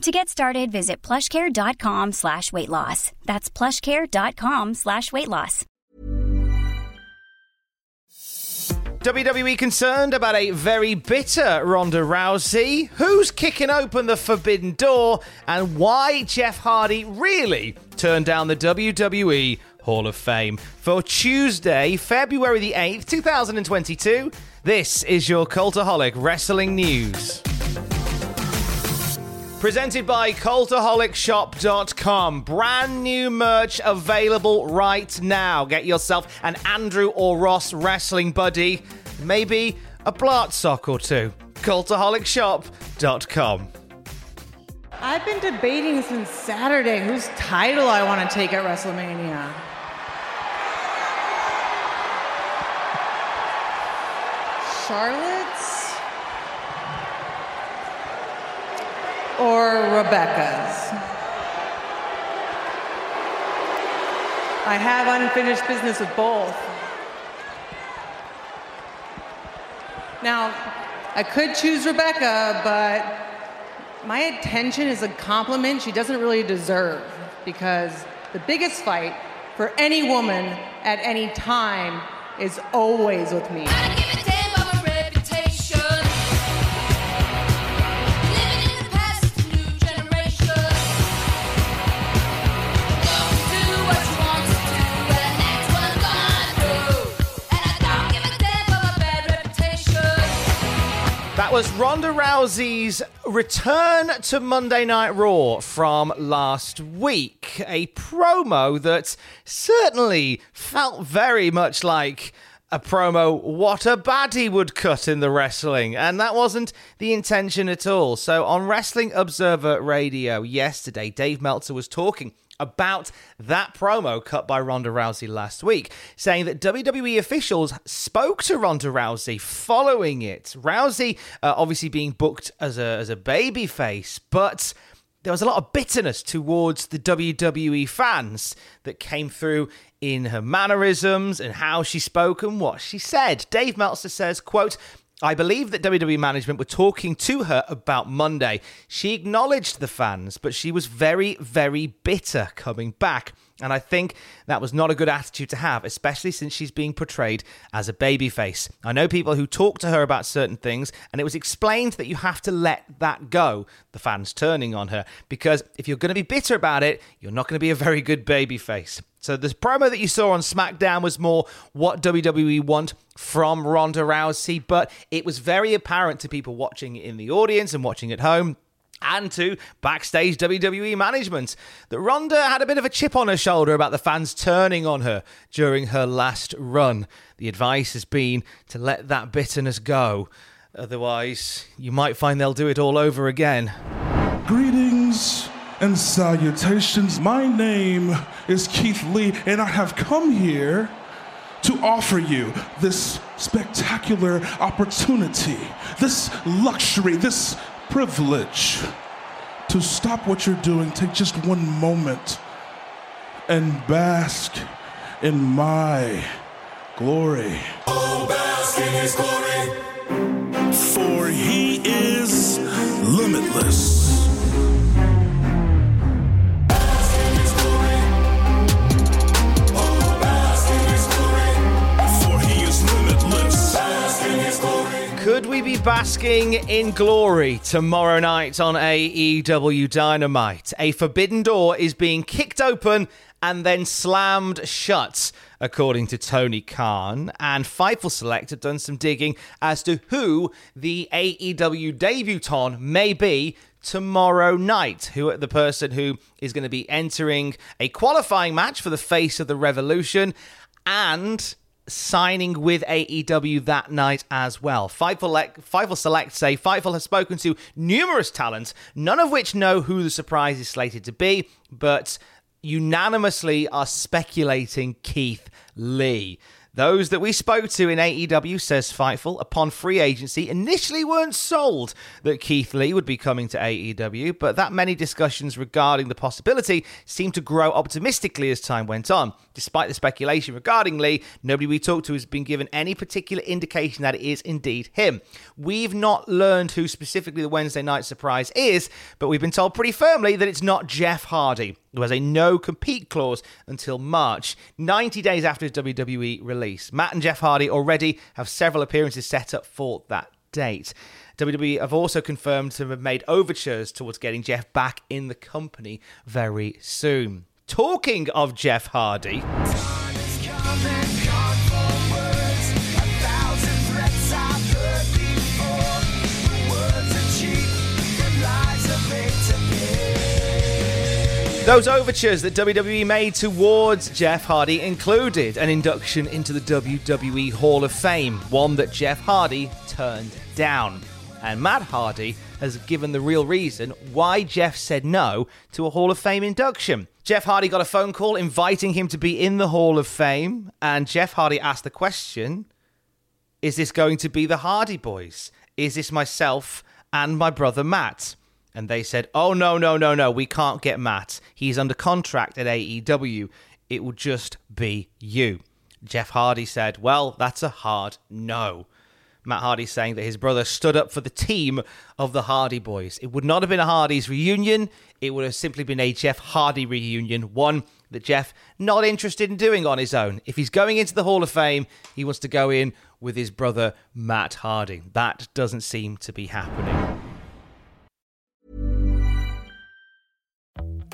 To get started, visit plushcare.com slash weight loss. That's plushcare.com slash weight loss. WWE concerned about a very bitter Ronda Rousey? Who's kicking open the forbidden door? And why Jeff Hardy really turned down the WWE Hall of Fame? For Tuesday, February the 8th, 2022, this is your Cultaholic Wrestling News. Presented by CultaholicShop.com. Brand new merch available right now. Get yourself an Andrew or Ross wrestling buddy, maybe a Blart sock or two. CultaholicShop.com. I've been debating since Saturday whose title I want to take at WrestleMania. Charlotte's or Rebecca's? I have unfinished business with both. Now, I could choose Rebecca, but my attention is a compliment she doesn't really deserve because the biggest fight for any woman at any time is always with me. That was Ronda Rousey's return to Monday Night Raw from last week. A promo that certainly felt very much like a promo what a baddie would cut in the wrestling. And that wasn't the intention at all. So on Wrestling Observer Radio yesterday, Dave Meltzer was talking about that promo cut by Ronda Rousey last week, saying that WWE officials spoke to Ronda Rousey following it. Rousey uh, obviously being booked as a as a baby face, but there was a lot of bitterness towards the WWE fans that came through in her mannerisms and how she spoke and what she said. Dave Meltzer says, quote, I believe that WWE management were talking to her about Monday. She acknowledged the fans, but she was very, very bitter coming back. And I think that was not a good attitude to have, especially since she's being portrayed as a babyface. I know people who talk to her about certain things, and it was explained that you have to let that go, the fans turning on her, because if you're going to be bitter about it, you're not going to be a very good babyface. So the promo that you saw on SmackDown was more what WWE want from Ronda Rousey, but it was very apparent to people watching in the audience and watching at home and to backstage WWE management that Ronda had a bit of a chip on her shoulder about the fans turning on her during her last run. The advice has been to let that bitterness go. Otherwise, you might find they'll do it all over again. Greetings and salutations. My name is Keith Lee, and I have come here to offer you this spectacular opportunity, this luxury, this privilege to stop what you're doing, take just one moment, and bask in my glory. Oh, bask in his glory. Basking in glory tomorrow night on AEW Dynamite? A forbidden door is being kicked open and then slammed shut according to Tony Khan. And Fightful Select have done some digging as to who the AEW debutant may be tomorrow night. Who the person who is going to be entering a qualifying match for the face of the Revolution and signing with AEW that night as well. Fightful, Fightful Select say Fightful has spoken to numerous talents, none of which know who the surprise is slated to be, but unanimously are speculating Keith Lee. Those that we spoke to in AEW, says Fightful, upon free agency, initially weren't sold that Keith Lee would be coming to AEW, but that many discussions regarding the possibility seemed to grow optimistically as time went on. Despite the speculation regarding Lee, nobody we talked to has been given any particular indication that it is indeed him. We've not learned who specifically the Wednesday night surprise is, but we've been told pretty firmly that it's not Jeff Hardy who has a no compete clause until March, 90 days after his WWE release. Matt and Jeff Hardy already have several appearances set up for that date. WWE have also confirmed to have made overtures towards getting Jeff back in the company very soon. Talking of Jeff Hardy. Those overtures that WWE made towards Jeff Hardy included an induction into the WWE Hall of Fame, one that Jeff Hardy turned down. And Matt Hardy has given the real reason why Jeff said no to a Hall of Fame induction. Jeff Hardy got a phone call inviting him to be in the Hall of Fame, and Jeff Hardy asked the question Is this going to be the Hardy Boys? Is this myself and my brother Matt? And they said, oh, no, no, no, no, we can't get Matt. He's under contract at AEW. It will just be you. Jeff Hardy said, well, that's a hard no. Matt Hardy saying that his brother stood up for the team of the Hardy Boys. It would not have been a Hardy's reunion. It would have simply been a Jeff Hardy reunion, one that Jeff not interested in doing on his own. If he's going into the Hall of Fame, he wants to go in with his brother Matt Hardy. That doesn't seem to be happening.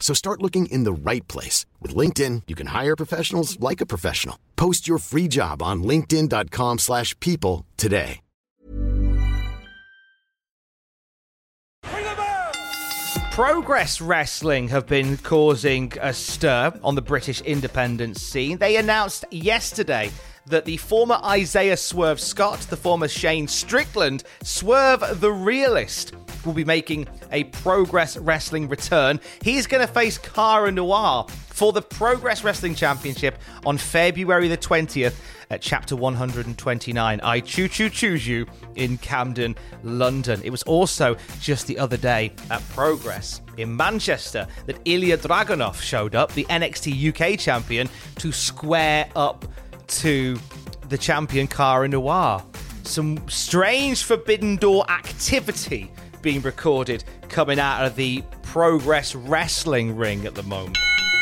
So start looking in the right place. With LinkedIn, you can hire professionals like a professional. Post your free job on linkedin.com slash people today. Progress Wrestling have been causing a stir on the British independent scene. They announced yesterday that the former Isaiah Swerve Scott, the former Shane Strickland, Swerve the Realist, will be making a Progress Wrestling return. He's going to face Cara Noir for the Progress Wrestling Championship on February the 20th at Chapter 129. I Choo Choo Choose You in Camden, London. It was also just the other day at Progress in Manchester that Ilya Dragunov showed up, the NXT UK champion, to square up to the champion Cara Noir. some strange Forbidden Door activity being recorded coming out of the Progress Wrestling ring at the moment.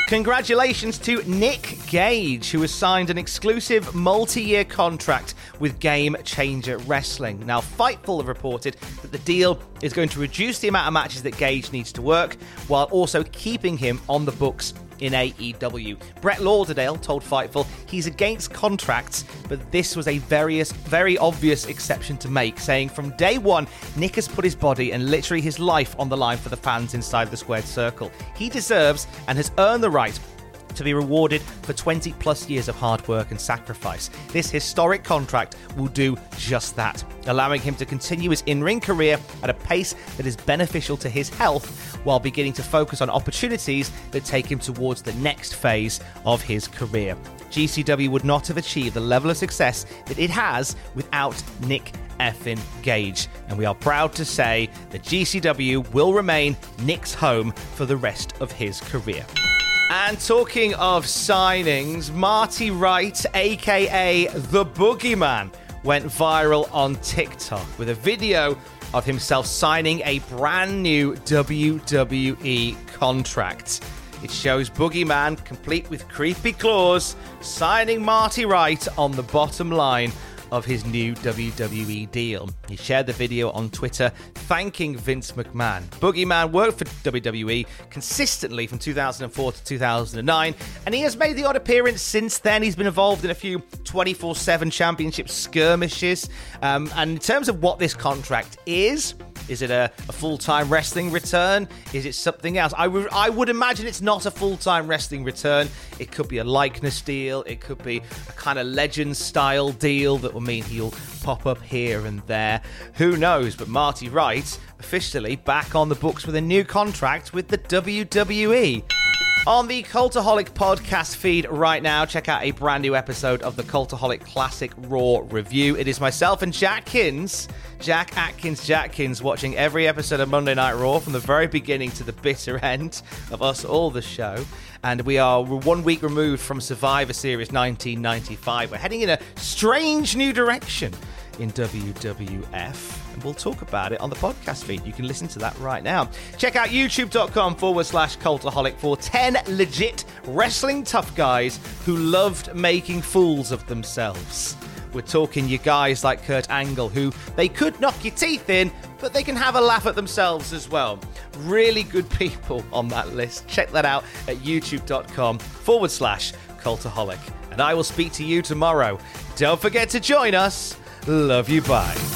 Congratulations to Nick Gage, who has signed an exclusive multi year contract with Game Changer Wrestling. Now, Fightful have reported that the deal is going to reduce the amount of matches that Gage needs to work while also keeping him on the books in AEW. Brett Lauderdale told Fightful he's against contracts, but this was a very, very obvious exception to make, saying from day one, Nick has put his body and literally his life on the line for the fans inside the squared circle. He deserves and has earned the right to be rewarded for 20 plus years of hard work and sacrifice. This historic contract will do just that, allowing him to continue his in ring career at a pace that is beneficial to his health while beginning to focus on opportunities that take him towards the next phase of his career. GCW would not have achieved the level of success that it has without Nick effin Gage. And we are proud to say that GCW will remain Nick's home for the rest of his career. And talking of signings, Marty Wright, aka The Boogeyman, went viral on TikTok with a video of himself signing a brand new WWE contract. It shows Boogeyman, complete with creepy claws, signing Marty Wright on the bottom line of his new WWE deal. He shared the video on Twitter thanking Vince McMahon. Boogeyman worked for WWE consistently from 2004 to 2009, and he has made the odd appearance since then. He's been involved in a few 24 7 championship skirmishes. Um, and in terms of what this contract is, is it a, a full time wrestling return? Is it something else? I, w- I would imagine it's not a full time wrestling return. It could be a likeness deal. It could be a kind of legend style deal that will mean he'll pop up here and there. Who knows? But Marty Wright officially back on the books with a new contract with the WWE. On the Cultaholic podcast feed right now, check out a brand new episode of the Cultaholic Classic Raw review. It is myself and Jackkins, Jack Atkins Jackkins, watching every episode of Monday Night Raw from the very beginning to the bitter end of us all the show. And we are one week removed from Survivor Series 1995. We're heading in a strange new direction in WWF. We'll talk about it on the podcast feed. You can listen to that right now. Check out youtube.com forward slash cultaholic for 10 legit wrestling tough guys who loved making fools of themselves. We're talking you guys like Kurt Angle, who they could knock your teeth in, but they can have a laugh at themselves as well. Really good people on that list. Check that out at youtube.com forward slash cultaholic. And I will speak to you tomorrow. Don't forget to join us. Love you. Bye.